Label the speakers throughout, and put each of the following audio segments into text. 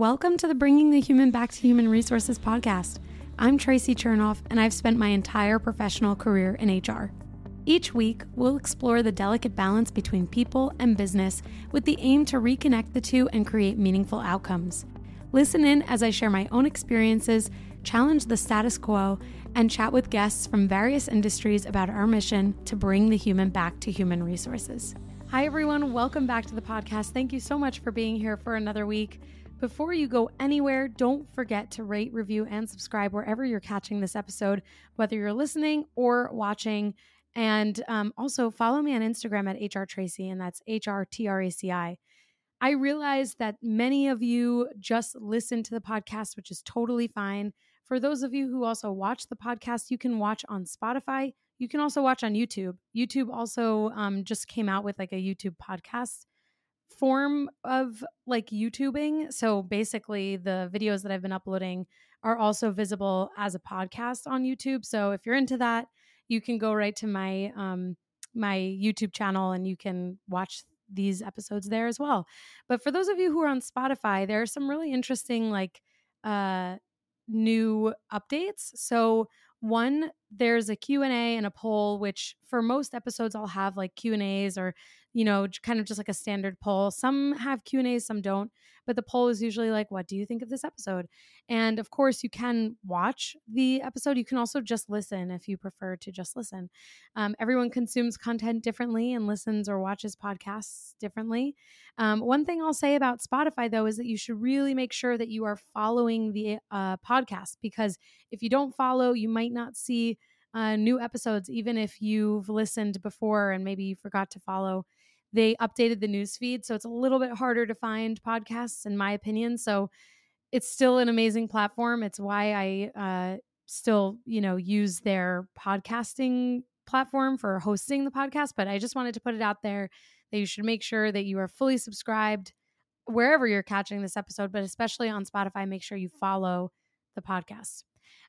Speaker 1: Welcome to the Bringing the Human Back to Human Resources podcast. I'm Traci Chernoff, and I've spent my entire professional career in HR. Each week, we'll explore the delicate balance between people and business with the aim to reconnect the two and create meaningful outcomes. Listen in as I share my own experiences, challenge the status quo, and chat with guests from various industries about our mission to bring the human back to human resources. Hi, everyone. Welcome back to the podcast. Thank you so much for being here for another week. Before you go anywhere, don't forget to rate, review, and subscribe wherever you're catching this episode, whether you're listening or watching. And um, also follow me on Instagram at HR Traci, and that's H R T R A C I. I realize that many of you just listen to the podcast, which is totally fine. For those of you who also watch the podcast, you can watch on Spotify. You can also watch on YouTube. YouTube also um, just came out with like a YouTube podcast form of like YouTubing. So basically, the videos that I've been uploading are also visible as a podcast on YouTube. So if you're into that, you can go right to my um, my YouTube channel and you can watch these episodes there as well. But for those of you who are on Spotify, there are some really interesting like uh, new updates. So one there's a q&a and a poll which for most episodes i'll have like q and a's or you know kind of just like a standard poll. Some have q and a's some don't but the poll is usually like what do you think of this episode? And of course you can watch the episode. You can also just listen if you prefer to just listen. Um, everyone consumes content differently and listens or watches podcasts differently. Um, one thing i'll say about spotify though is that you should really make sure that you are following the uh, podcast because if you don't follow you might not see uh, new episodes, even if you've listened before and maybe you forgot to follow. They updated the news feed, so it's a little bit harder to find podcasts, in my opinion. So it's still an amazing platform. It's why I uh, still, you know, use their podcasting platform for hosting the podcast. But I just wanted to put it out there that you should make sure that you are fully subscribed wherever you're catching this episode, but especially on Spotify, make sure you follow the podcast.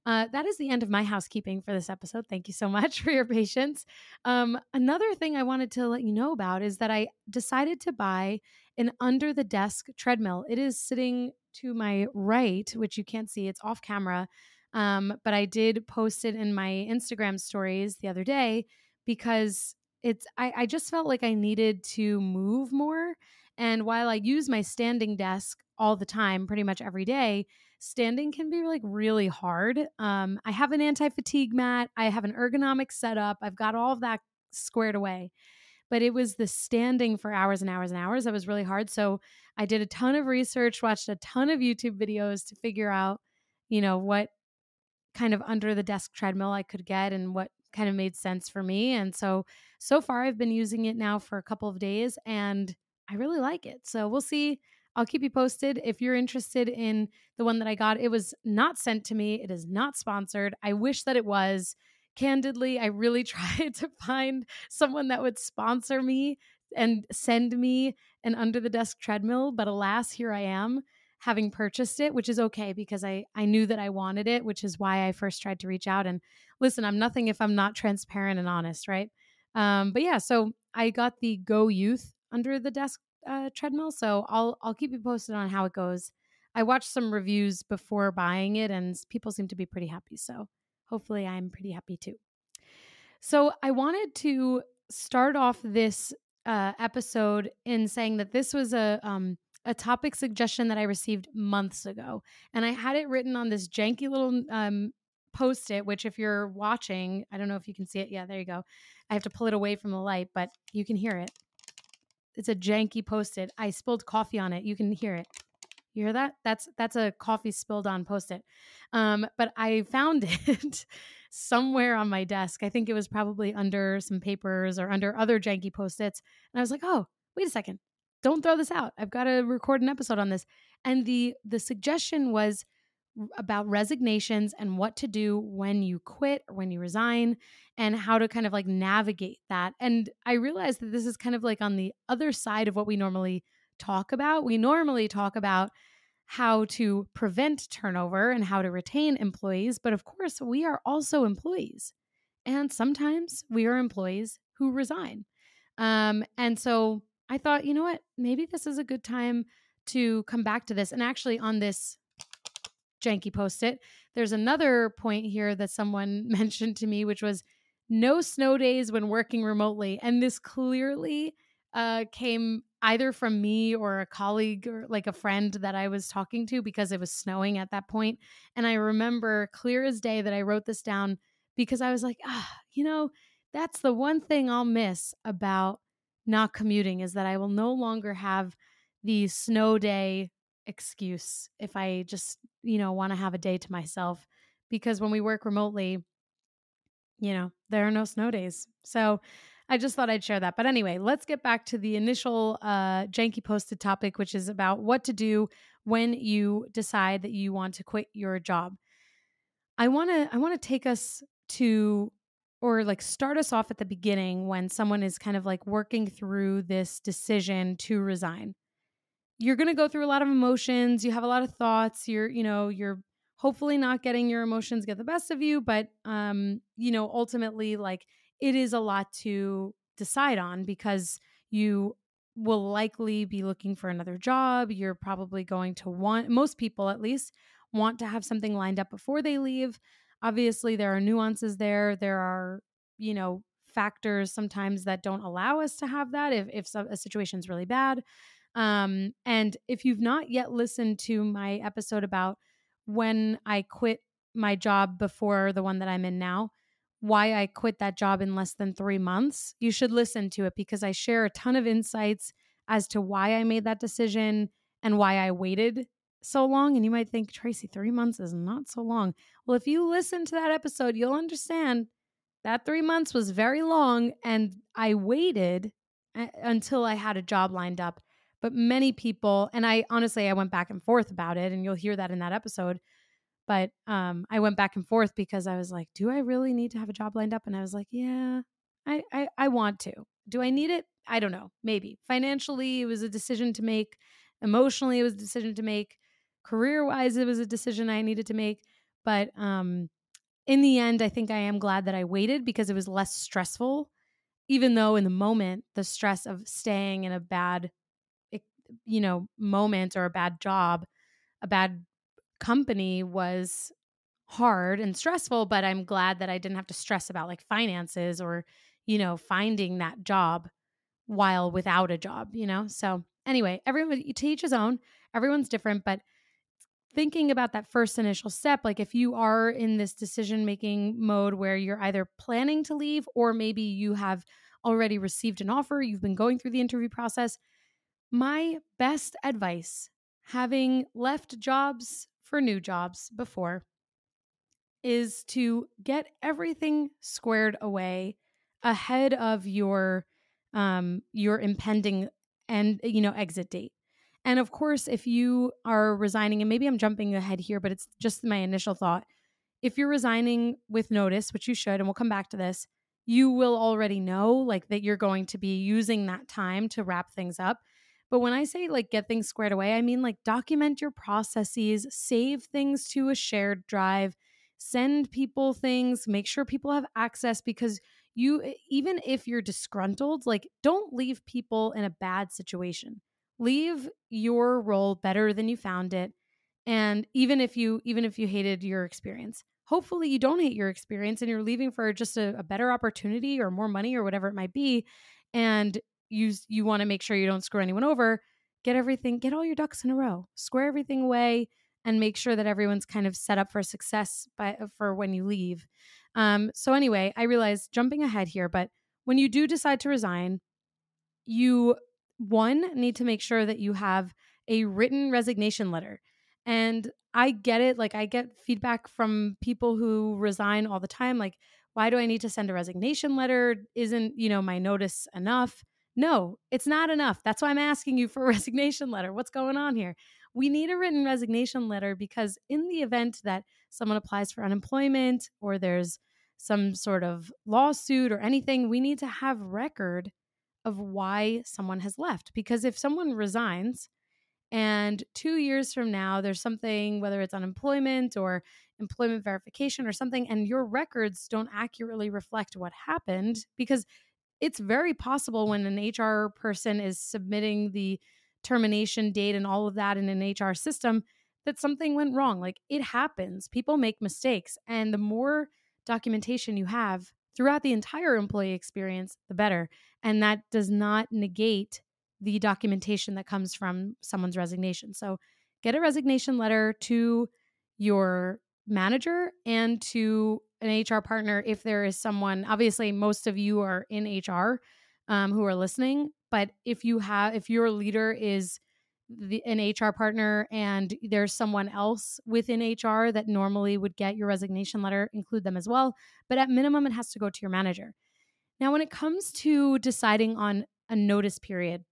Speaker 1: Uh, that is the end of my housekeeping for this episode. Thank you so much for your patience. Um, another thing I wanted to let you know about is that I decided to buy an under the desk treadmill. It is sitting to my right, which you can't see, it's off camera. Um, but I did post it in my Instagram stories the other day because it's I, I just felt like I needed to move more. And while I use my standing desk all the time, pretty much every day, standing can be like really hard. Um, I have an anti fatigue mat, I have an ergonomic setup, I've got all of that squared away. But it was the standing for hours and hours and hours that was really hard. So I did a ton of research, watched a ton of YouTube videos to figure out, you know, what kind of under the desk treadmill I could get and what kind of made sense for me. And so, so far, I've been using it now for a couple of days and I really like it. So we'll see I'll keep you posted. If you're interested in the one that I got, it was not sent to me. It is not sponsored. I wish that it was. Candidly, I really tried to find someone that would sponsor me and send me an under the desk treadmill, but alas, here I am having purchased it, which is okay because I I knew that I wanted it, which is why I first tried to reach out and listen, I'm nothing if I'm not transparent and honest, right? Um, but yeah, so I got the GoYouth under the desk uh, treadmill, so I'll I'll keep you posted on how it goes. I watched some reviews before buying it, and people seem to be pretty happy. So hopefully, I'm pretty happy too. So I wanted to start off this uh, episode in saying that this was a um, a topic suggestion that I received months ago, and I had it written on this janky little um, post it. Which, if you're watching, I don't know if you can see it. Yeah, there you go. I have to pull it away from the light, but you can hear it. It's a janky post-it. I spilled coffee on it. You can hear it. You hear that? That's that's a coffee spilled on post-it. Um, but I found it somewhere on my desk. I think it was probably under some papers or under other janky post-its. And I was like, oh, wait a second. Don't throw this out. I've got to record an episode on this. And the the suggestion was about resignations and what to do when you quit or when you resign and how to kind of like navigate that. And I realized that this is kind of like on the other side of what we normally talk about. We normally talk about how to prevent turnover and how to retain employees, but of course, we are also employees. And sometimes we are employees who resign. Um, and so I thought, you know what? Maybe this is a good time to come back to this. And actually, on this janky post it, there's another point here that someone mentioned to me, which was no snow days when working remotely. And this clearly uh, came either from me or a colleague or like a friend that I was talking to because it was snowing at that point. And I remember clear as day that I wrote this down because I was like, ah, you know, that's the one thing I'll miss about not commuting is that I will no longer have the snow day excuse if I just, you know, want to have a day to myself. Because when we work remotely, you know, there are no snow days. So I just thought I'd share that. But anyway, let's get back to the initial uh, janky posted topic, which is about what to do when you decide that you want to quit your job. I want to I want to take us to or like start us off at the beginning when someone is kind of like working through this decision to resign. You're going to go through a lot of emotions, you have a lot of thoughts, you're, you know, you're hopefully not getting your emotions get the best of you, but um, you know, ultimately like it is a lot to decide on because you will likely be looking for another job. You're probably going to want most people at least want to have something lined up before they leave. Obviously, there are nuances there. There are, you know, factors sometimes that don't allow us to have that if, if a situation's really bad. Um, and if you've not yet listened to my episode about when I quit my job before the one that I'm in now, why I quit that job in less than three months, you should listen to it because I share a ton of insights as to why I made that decision and why I waited so long. And you might think, Traci, three months is not so long. Well, if you listen to that episode, you'll understand that three months was very long. And I waited until I had a job lined up. But many people, and I honestly, I went back and forth about it, and you'll hear that in that episode. But um, I went back and forth because I was like, do I really need to have a job lined up? And I was like, yeah, I, I, I want to. Do I need it? I don't know. Maybe. Financially, it was a decision to make. Emotionally, it was a decision to make career wise it was a decision i needed to make but um in the end i think i am glad that i waited because it was less stressful even though in the moment the stress of staying in a bad you know moment or a bad job a bad company was hard and stressful but i'm glad that i didn't have to stress about like finances or you know finding that job while without a job you know? So anyway everyone to each his own everyone's different but thinking about that first initial step like if you are in this decision making mode where you're either planning to leave or maybe you have already received an offer you've been going through the interview process my best advice having left jobs for new jobs before is to get everything squared away ahead of your um your impending and you know exit date and of course, if you are resigning, and maybe I'm jumping ahead here, but it's just my initial thought. If you're resigning with notice, which you should, and we'll come back to this, you will already know like that you're going to be using that time to wrap things up. But when I say like get things squared away, I mean like document your processes, save things to a shared drive, send people things, make sure people have access because you, even if you're disgruntled, like don't leave people in a bad situation. Leave your role better than you found it and even if you even if you hated your experience. Hopefully you don't hate your experience and you're leaving for just a, a better opportunity or more money or whatever it might be and you you want to make sure you don't screw anyone over get everything get all your ducks in a row square everything away and make sure that everyone's kind of set up for success by for when you leave um, so anyway i realize jumping ahead here but when you do decide to resign you one, need to make sure that you have a written resignation letter. And I get it. Like, I get feedback from people who resign all the time. Like, why do I need to send a resignation letter? Isn't, you know, my notice enough? No, it's not enough. That's why I'm asking you for a resignation letter. What's going on here? We need a written resignation letter because, in the event that someone applies for unemployment or there's some sort of lawsuit or anything, we need to have record of why someone has left. Because if someone resigns and two years from now there's something, whether it's unemployment or employment verification or something, and your records don't accurately reflect what happened, because it's very possible when an HR person is submitting the termination date and all of that in an HR system that something went wrong. Like it happens. People make mistakes. And the more documentation you have throughout the entire employee experience, the better. And that does not negate the documentation that comes from someone's resignation. So get a resignation letter to your manager and to an HR partner if there is someone. Obviously, most of you are in HR um, who are listening, but if you have, if your leader is the, an HR partner and there's someone else within HR that normally would get your resignation letter, include them as well. But at minimum, it has to go to your manager. Now, when it comes to deciding on a notice period,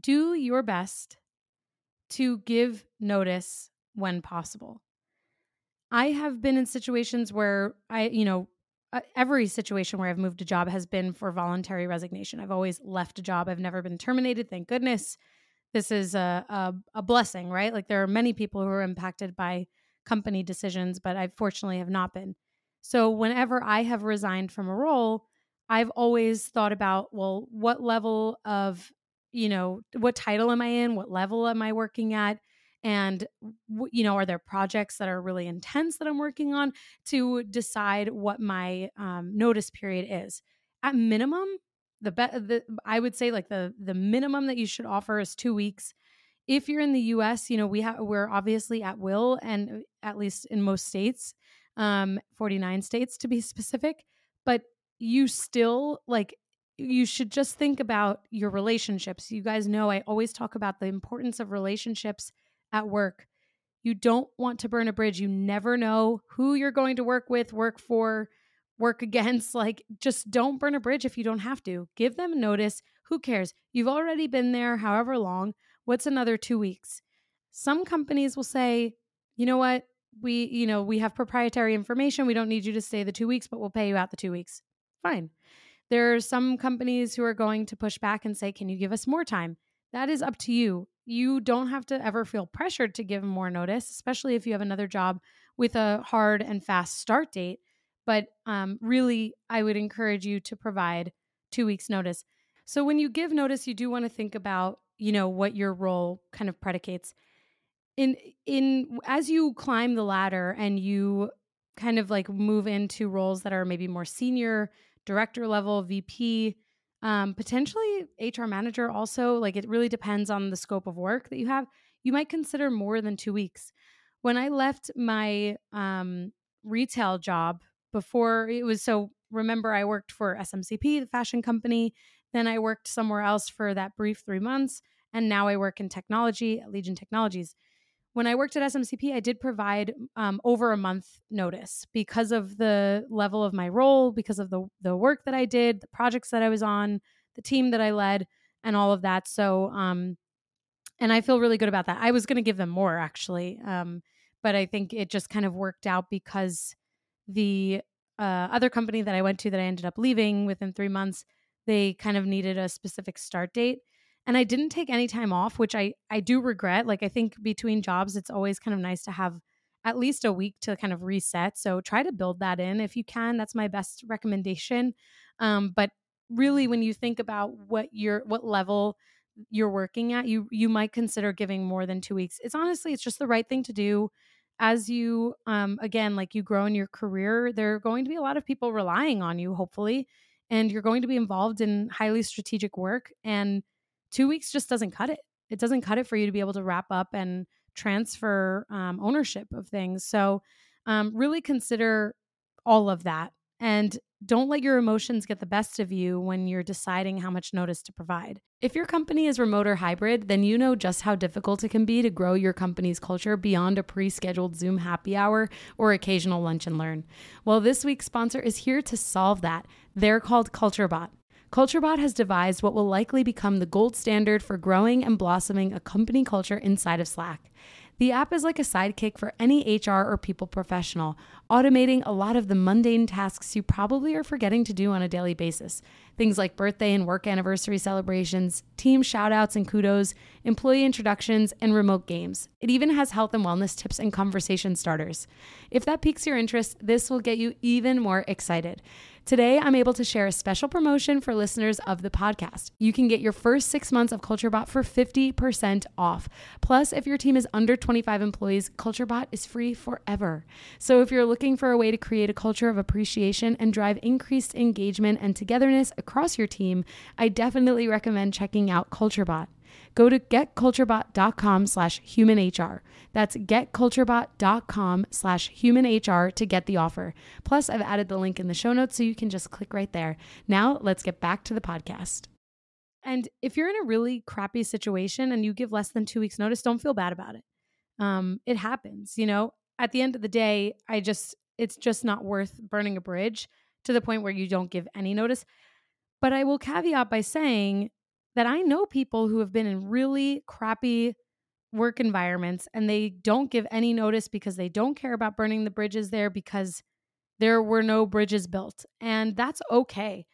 Speaker 1: do your best to give notice when possible. I have been in situations where I, you know, uh, every situation where I've moved a job has been for voluntary resignation. I've always left a job. I've never been terminated, thank goodness. This is a, a, a blessing, right? Like there are many people who are impacted by company decisions, but I fortunately have not been. So whenever I have resigned from a role, I've always thought about, well, what level of, you know, what title am I in? What level am I working at? And you know are there projects that are really intense that i'm working on to decide what my um, notice period is? At minimum the, be- the i would say like the the minimum that you should offer is two weeks. If you're in the us you know we have we're obviously at will and at least in most states um 49 states to be specific but you still like you should just think about your relationships. You guys know i always talk about the importance of relationships at work. You don't want to burn a bridge. You never know who you're going to work with, work for, work against. Like, just don't burn a bridge if you don't have to. Give them notice. Who cares? You've already been there however long. What's another two weeks? Some companies will say, you know what? We, you know, we have proprietary information. We don't need you to stay the two weeks, but we'll pay you out the two weeks. Fine. There are some companies who are going to push back and say, can you give us more time? That is up to you you don't have to ever feel pressured to give more notice, especially if you have another job with a hard and fast start date. But um, really, I would encourage you to provide two weeks' notice. So when you give notice, you do want to think about, you know, what your role kind of predicates. In in as you climb the ladder and you kind of like move into roles that are maybe more senior, director level, VP, um, potentially HR manager also. Like it really depends on the scope of work that you have. You might consider more than two weeks. When I left my um, retail job before it was so, remember, I worked for SMCP, the fashion company. Then I worked somewhere else for that brief three months. And now I work in technology at Legion Technologies when I worked at SMCP, I did provide um, over a month notice because of the level of my role, because of the the work that I did, the projects that I was on, the team that I led, and all of that. So, um, and I feel really good about that. I was going to give them more actually, um, but I think it just kind of worked out because the uh, other company that I went to that I ended up leaving within three months, they kind of needed a specific start date and I didn't take any time off, which I I do regret. Like I think between jobs, it's always kind of nice to have at least a week to kind of reset. So try to build that in if you can. That's my best recommendation. Um, but really, when you think about what your what level you're working at, you you might consider giving more than two weeks. It's honestly, it's just the right thing to do. As you um, again, like you grow in your career, there are going to be a lot of people relying on you, hopefully, and you're going to be involved in highly strategic work and two weeks just doesn't cut it. It doesn't cut it for you to be able to wrap up and transfer um, ownership of things. So, um, really consider all of that. And don't let your emotions get the best of you when you're deciding how much notice to provide. If your company is remote or hybrid, then you know just how difficult it can be to grow your company's culture beyond a pre scheduled Zoom happy hour or occasional lunch and learn. Well, this week's sponsor is here to solve that. They're called CultureBot. CultureBot has devised what will likely become the gold standard for growing and blossoming a company culture inside of Slack. The app is like a sidekick for any HR or people professional, automating a lot of the mundane tasks you probably are forgetting to do on a daily basis. Things like birthday and work anniversary celebrations, team shoutouts and kudos, employee introductions, and remote games. It even has health and wellness tips and conversation starters. If that piques your interest, this will get you even more excited. Today, I'm able to share a special promotion for listeners of the podcast. You can get your first six months of CultureBot for 50% off. Plus, if your team is under 25 employees, CultureBot is free forever. So, if you're looking for a way to create a culture of appreciation and drive increased engagement and togetherness across your team, I definitely recommend checking out CultureBot. Go to getculturebot.com slash humanhr. That's getculturebot.com slash humanhr to get the offer. Plus, I've added the link in the show notes so you can just click right there. Now, let's get back to the podcast. And if you're in a really crappy situation and you give less than two weeks' notice, don't feel bad about it. Um, it happens, you know. At the end of the day, I just it's just not worth burning a bridge to the point where you don't give any notice. But I will caveat by saying that I know people who have been in really crappy work environments and they don't give any notice because they don't care about burning the bridges there because there were no bridges built. And that's okay.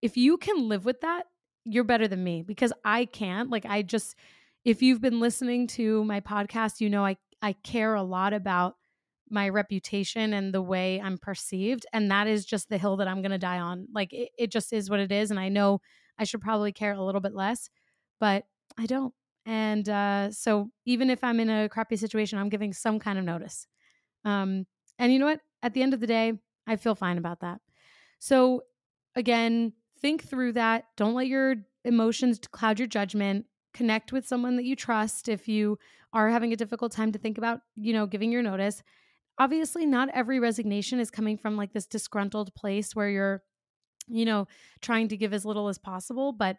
Speaker 1: If you can live with that, you're better than me because I can't. Like, I just, if you've been listening to my podcast, you know I, I care a lot about my reputation and the way I'm perceived. And that is just the hill that I'm going to die on. Like, it, it just is what it is. And I know I should probably care a little bit less, but I don't. And uh, so even if I'm in a crappy situation, I'm giving some kind of notice. Um, and you know what? At the end of the day, I feel fine about that. So again, think through that. Don't let your emotions cloud your judgment. Connect with someone that you trust if you are having a difficult time to think about, you know, giving your notice. Obviously, not every resignation is coming from like this disgruntled place where you're, you know, trying to give as little as possible, but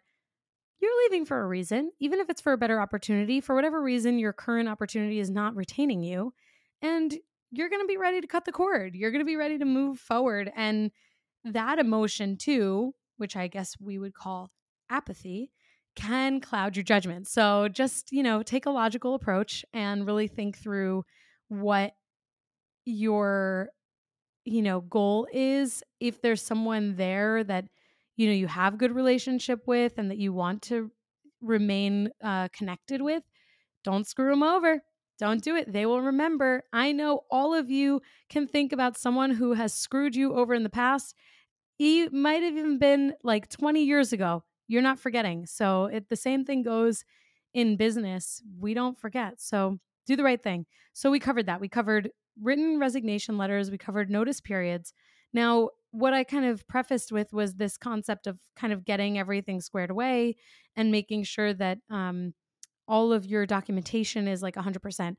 Speaker 1: you're leaving for a reason, even if it's for a better opportunity. For whatever reason, your current opportunity is not retaining you. And you're going to be ready to cut the cord. You're going to be ready to move forward. And that emotion, too, which I guess we would call apathy, can cloud your judgment. So just, you know, take a logical approach and really think through what your, you know, goal is. If there's someone there that you know you have good relationship with and that you want to remain uh, connected with don't screw them over. Don't do it. They will remember. I know all of you can think about someone who has screwed you over in the past. It might have even been like 20 years ago. You're not forgetting. So it, the same thing goes in business. We don't forget. So do the right thing. So we covered that. We covered written resignation letters we covered notice periods now what I kind of prefaced with was this concept of kind of getting everything squared away and making sure that um, all of your documentation is like 100%.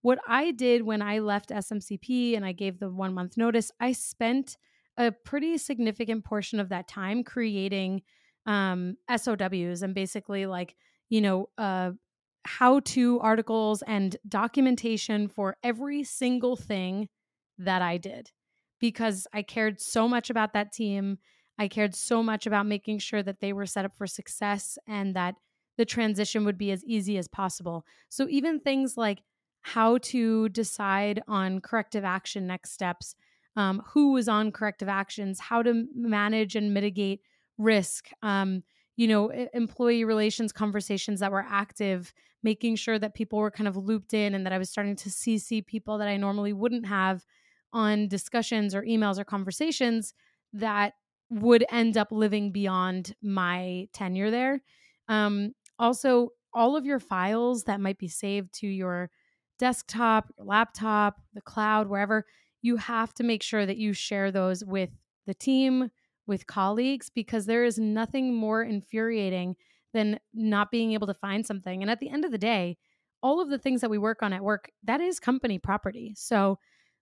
Speaker 1: What I did when I left SMCP and I gave the one month notice, I spent a pretty significant portion of that time creating um, SOWs and basically like, you know, uh, how to articles and documentation for every single thing that I did because I cared so much about that team. I cared so much about making sure that they were set up for success and that the transition would be as easy as possible. So, even things like how to decide on corrective action next steps, um, who was on corrective actions, how to manage and mitigate risk, um, you know, employee relations conversations that were active, making sure that people were kind of looped in and that I was starting to CC people that I normally wouldn't have on discussions or emails or conversations that would end up living beyond my tenure there. Um, also, all of your files that might be saved to your desktop, your laptop, the cloud, wherever, you have to make sure that you share those with the team, with colleagues, because there is nothing more infuriating than not being able to find something. And at the end of the day, all of the things that we work on at work, that is company property. So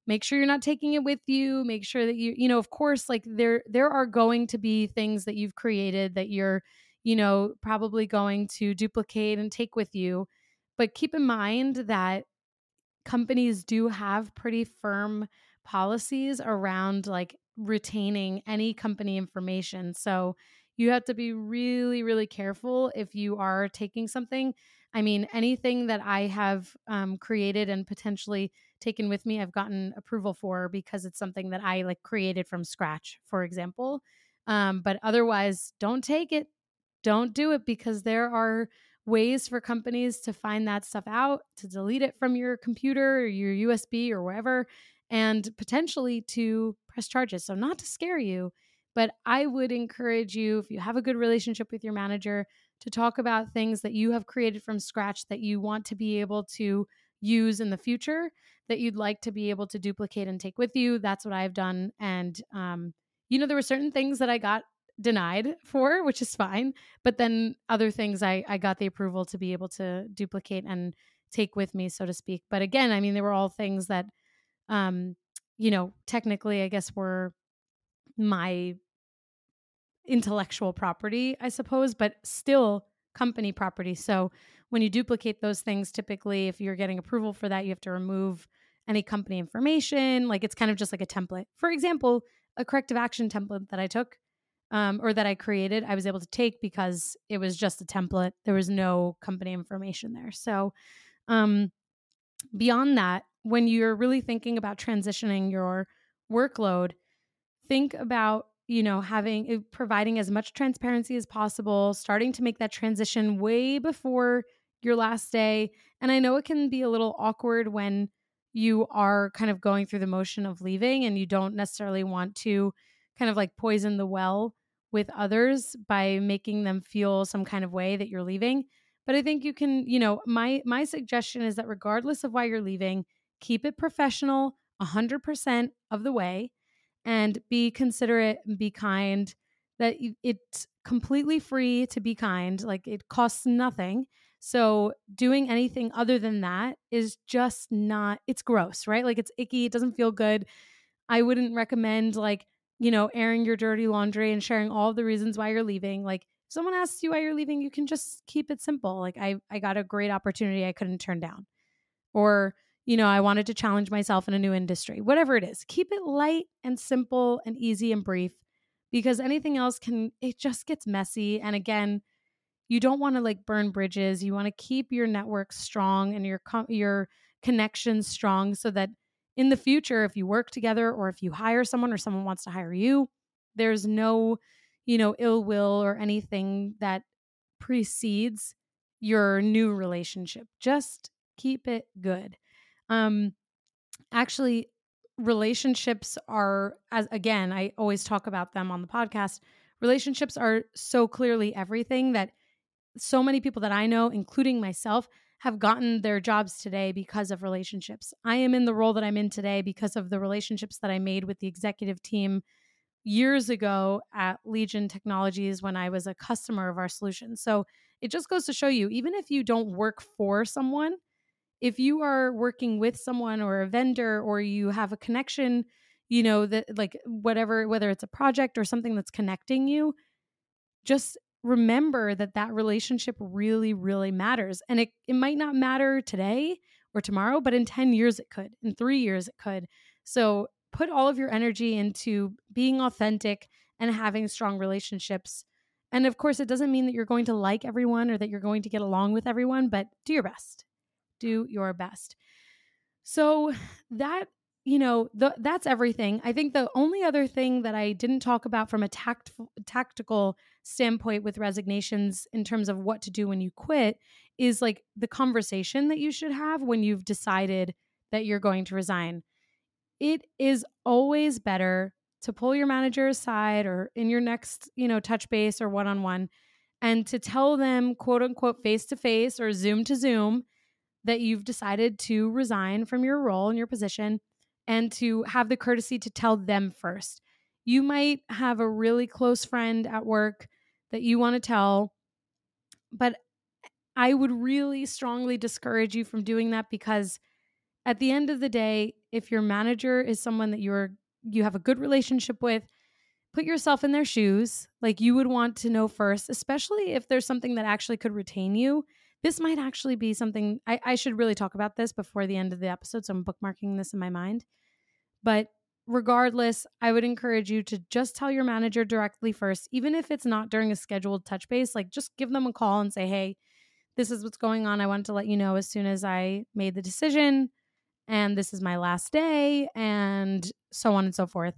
Speaker 1: make sure you're not taking it with you make sure that you you know of course like there there are going to be things that you've created that you're you know probably going to duplicate and take with you but keep in mind that companies do have pretty firm policies around like retaining any company information so you have to be really really careful if you are taking something i mean anything that i have um, created and potentially taken with me i've gotten approval for because it's something that i like created from scratch for example Um, but otherwise, don't take it. Don't do it because there are ways for companies to find that stuff out, to delete it from your computer or your USB or wherever, and potentially to press charges. So, not to scare you, but I would encourage you, if you have a good relationship with your manager, to talk about things that you have created from scratch that you want to be able to use in the future that you'd like to be able to duplicate and take with you. That's what I've done. And, um, you know, there were certain things that I got denied for, which is fine. But then other things I, I got the approval to be able to duplicate and take with me, so to speak. But again, I mean, they were all things that, um, you know, technically, I guess were my intellectual property, I suppose, but still company property. So when you duplicate those things, typically, if you're getting approval for that, you have to remove any company information. Like it's kind of just like a template. For example, a corrective action template that I took um, or that I created, I was able to take because it was just a template. There was no company information there. So, um, beyond that, when you're really thinking about transitioning your workload, think about you know having eh, providing as much transparency as possible starting to make that transition way before your last day and i know it can be a little awkward when you are kind of going through the motion of leaving and you don't necessarily want to kind of like poison the well with others by making them feel some kind of way that you're leaving but i think you can you know my my suggestion is that regardless of why you're leaving keep it professional 100% of the way and be considerate and be kind that it's completely free to be kind like it costs nothing. So doing anything other than that is just not it's gross right? Like it's icky it doesn't feel good. I wouldn't recommend like you know airing your dirty laundry and sharing all the reasons why you're leaving. Like if someone asks you why you're leaving you can just keep it simple. Like i i got a great opportunity i couldn't turn down. Or you know, I wanted to challenge myself in a new industry, whatever it is. Keep it light and simple and easy and brief because anything else can, it just gets messy. And again, you don't want to like burn bridges. You want to keep your network strong and your, your connections strong so that in the future, if you work together or if you hire someone or someone wants to hire you, there's no, you know, ill will or anything that precedes your new relationship. Just keep it good. Um, actually, relationships are, as again, I always talk about them on the podcast. Relationships are so clearly everything that so many people that I know, including myself, have gotten their jobs today because of relationships. I am in the role that I'm in today because of the relationships that I made with the executive team years ago at Legion Technologies when I was a customer of our solution. So it just goes to show you, even if you don't work for someone, if you are working with someone or a vendor or you have a connection, you know, that like whatever, whether it's a project or something that's connecting you, just remember that that relationship really, really matters. And it, it might not matter today or tomorrow, but in 10 years it could, in three years it could. So put all of your energy into being authentic and having strong relationships. And of course, it doesn't mean that you're going to like everyone or that you're going to get along with everyone, but do your best do your best. So that you know the, that's everything i think the only other thing that i didn't talk about from a tact, tactical standpoint with resignations in terms of what to do when you quit is like the conversation that you should have when you've decided that you're going to resign it is always better to pull your manager aside or in your next you know touch base or one-on-one and to tell them quote unquote face to face or zoom to zoom that you've decided to resign from your role and your position and to have the courtesy to tell them first. You might have a really close friend at work that you want to tell, but I would really strongly discourage you from doing that because at the end of the day, if your manager is someone that you're you have a good relationship with, put yourself in their shoes. Like you would want to know first, especially if there's something that actually could retain you this might actually be something I, I should really talk about this before the end of the episode. So I'm bookmarking this in my mind. But regardless, I would encourage you to just tell your manager directly first, even if it's not during a scheduled touch base, like just give them a call and say, hey, this is what's going on. I wanted to let you know as soon as I made the decision, and this is my last day, and so on and so forth.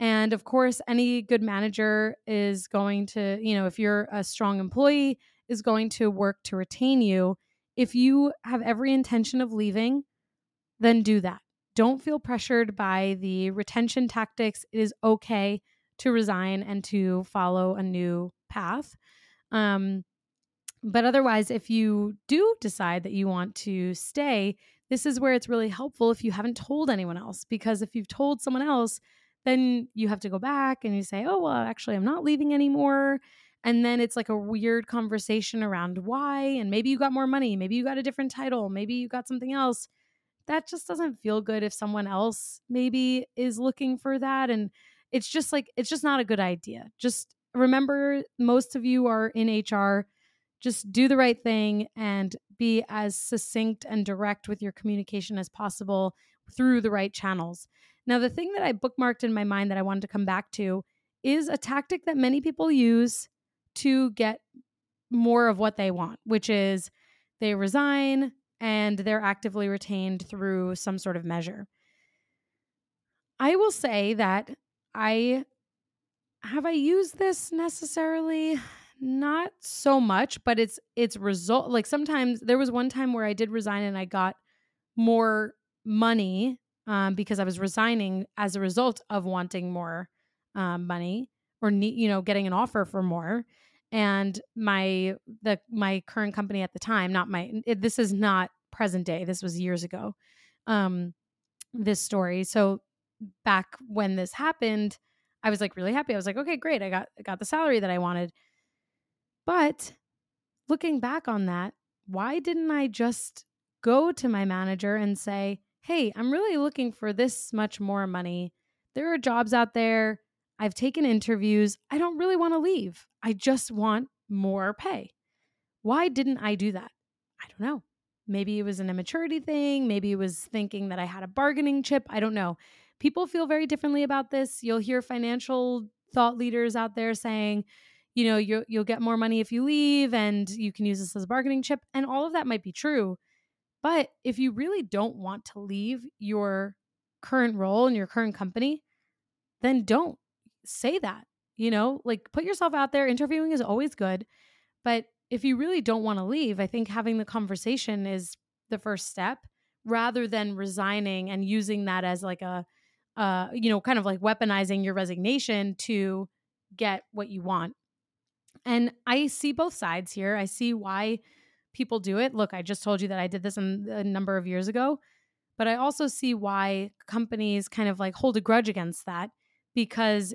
Speaker 1: And of course, any good manager is going to, you know, if you're a strong employee, is going to work to retain you. If you have every intention of leaving, then do that. Don't feel pressured by the retention tactics. It is okay to resign and to follow a new path. Um, but otherwise, if you do decide that you want to stay, this is where it's really helpful if you haven't told anyone else. Because if you've told someone else, then you have to go back and you say, oh, well, actually, I'm not leaving anymore. And then it's like a weird conversation around why. And maybe you got more money. Maybe you got a different title. Maybe you got something else. That just doesn't feel good if someone else maybe is looking for that. And it's just like, it's just not a good idea. Just remember, most of you are in HR. Just do the right thing and be as succinct and direct with your communication as possible through the right channels. Now, the thing that I bookmarked in my mind that I wanted to come back to is a tactic that many people use to get more of what they want, which is they resign and they're actively retained through some sort of measure. I will say that I have I used this necessarily not so much but it's it's result like sometimes there was one time where I did resign and I got more money um, because I was resigning as a result of wanting more um, money or you know, getting an offer for more. And my the my current company at the time, not my it, this is not present day. This was years ago. Um, this story. So back when this happened, I was like really happy. I was like, okay, great. I got I got the salary that I wanted. But looking back on that, why didn't I just go to my manager and say, hey, I'm really looking for this much more money. There are jobs out there. I've taken interviews. I don't really want to leave. I just want more pay. Why didn't I do that? I don't know. Maybe it was an immaturity thing. Maybe it was thinking that I had a bargaining chip. I don't know. People feel very differently about this. You'll hear financial thought leaders out there saying, you know, you'll, you'll get more money if you leave and you can use this as a bargaining chip. And all of that might be true. But if you really don't want to leave your current role in your current company, then don't say that. You know, like put yourself out there. Interviewing is always good. But if you really don't want to leave, I think having the conversation is the first step rather than resigning and using that as like a, uh, you know, kind of like weaponizing your resignation to get what you want. And I see both sides here. I see why people do it. Look, I just told you that I did this a number of years ago, but I also see why companies kind of like hold a grudge against that because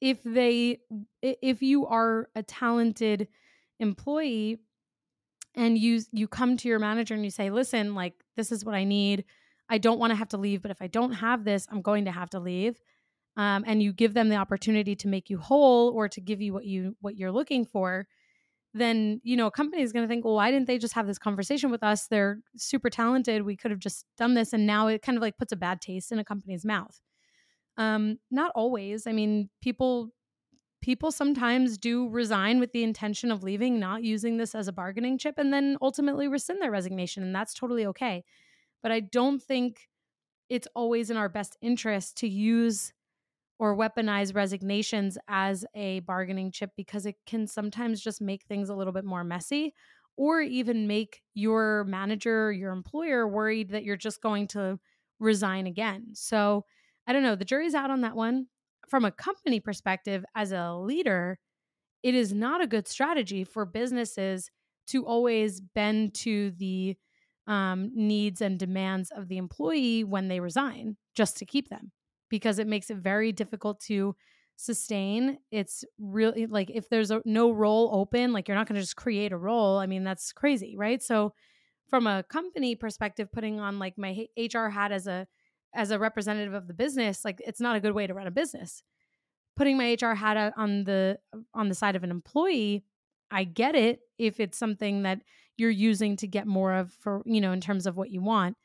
Speaker 1: if they if you are a talented employee and you you come to your manager and you say, "Listen, like this is what I need. I don't want to have to leave, but if I don't have this, I'm going to have to leave." Um, and you give them the opportunity to make you whole or to give you what you what you're looking for then you know a company is going to think well why didn't they just have this conversation with us they're super talented we could have just done this and now it kind of like puts a bad taste in a company's mouth um not always i mean people people sometimes do resign with the intention of leaving not using this as a bargaining chip and then ultimately rescind their resignation and that's totally okay but i don't think it's always in our best interest to use or weaponize resignations as a bargaining chip because it can sometimes just make things a little bit more messy or even make your manager, your employer worried that you're just going to resign again. So, I don't know, the jury's out on that one. From a company perspective, as a leader, it is not a good strategy for businesses to always bend to the um, needs and demands of the employee when they resign just to keep them because it makes it very difficult to sustain. It's really like if there's a, no role open, like you're not going to just create a role. I mean, that's crazy, right? So, from a company perspective, putting on like my HR hat as a as a representative of the business, like it's not a good way to run a business. Putting my HR hat on the on the side of an employee, I get it if it's something that you're using to get more of for you know in terms of what you want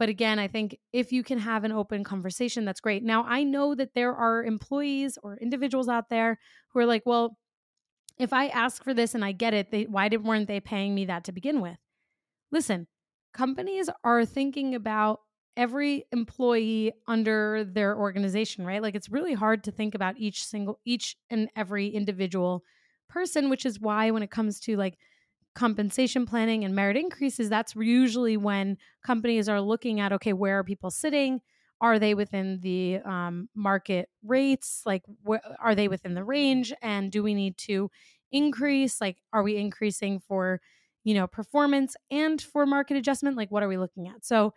Speaker 1: but again, I think if you can have an open conversation, that's great. Now, I know that there are employees or individuals out there who are like, well, if I ask for this and I get it, they, why did, weren't they paying me that to begin with? Listen, companies are thinking about every employee under their organization, right? Like it's really hard to think about each single each and every individual person, which is why when it comes to like compensation planning and merit increases, that's usually when companies are looking at okay, where are people sitting? Are they within the um, market rates? Like, wh- are they within the range? And do we need to increase? Like, are we increasing for, you know, performance and for market adjustment? Like, what are we looking at? So,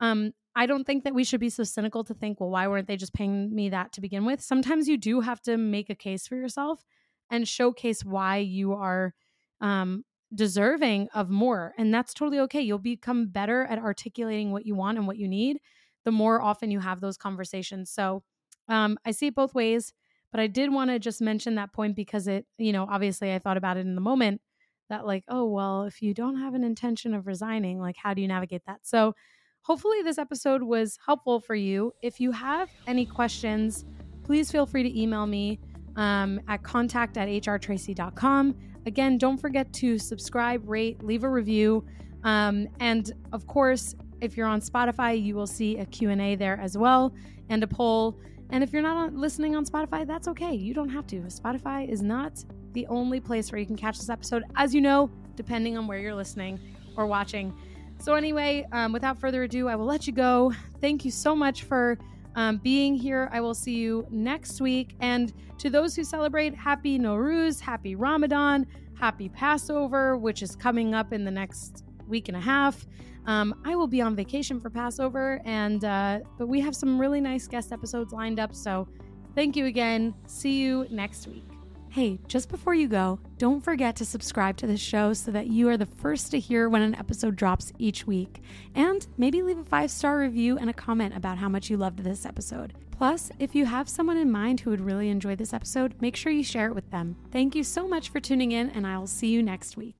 Speaker 1: um, I don't think that we should be so cynical to think, well, why weren't they just paying me that to begin with? Sometimes you do have to make a case for yourself and showcase why you are um, deserving of more. And that's totally okay. You'll become better at articulating what you want and what you need the more often you have those conversations. So um, I see it both ways, but I did want to just mention that point because it, you know, obviously I thought about it in the moment that, like, oh, well, if you don't have an intention of resigning, like, how do you navigate that? So hopefully this episode was helpful for you. If you have any questions, please feel free to email me um, at contact at hrtraci.com. Again, don't forget to subscribe, rate, leave a review. Um, and of course, if you're on Spotify, you will see a Q&A there as well and a poll. And if you're not listening on Spotify, that's okay. You don't have to. Spotify is not the only place where you can catch this episode, as you know, depending on where you're listening or watching. So, anyway, um, without further ado, I will let you go. Thank you so much for um, being here. I will see you next week. And to those who celebrate, happy Nowruz, happy Ramadan, happy Passover, which is coming up in the next week and a half. Um, I will be on vacation for Passover, and uh, but we have some really nice guest episodes lined up. So thank you again. See you next week. Hey, just before you go, don't forget to subscribe to this show so that you are the first to hear when an episode drops each week. And maybe leave a five star review and a comment about how much you loved this episode. Plus, if you have someone in mind who would really enjoy this episode, make sure you share it with them. Thank you so much for tuning in, and I will see you next week.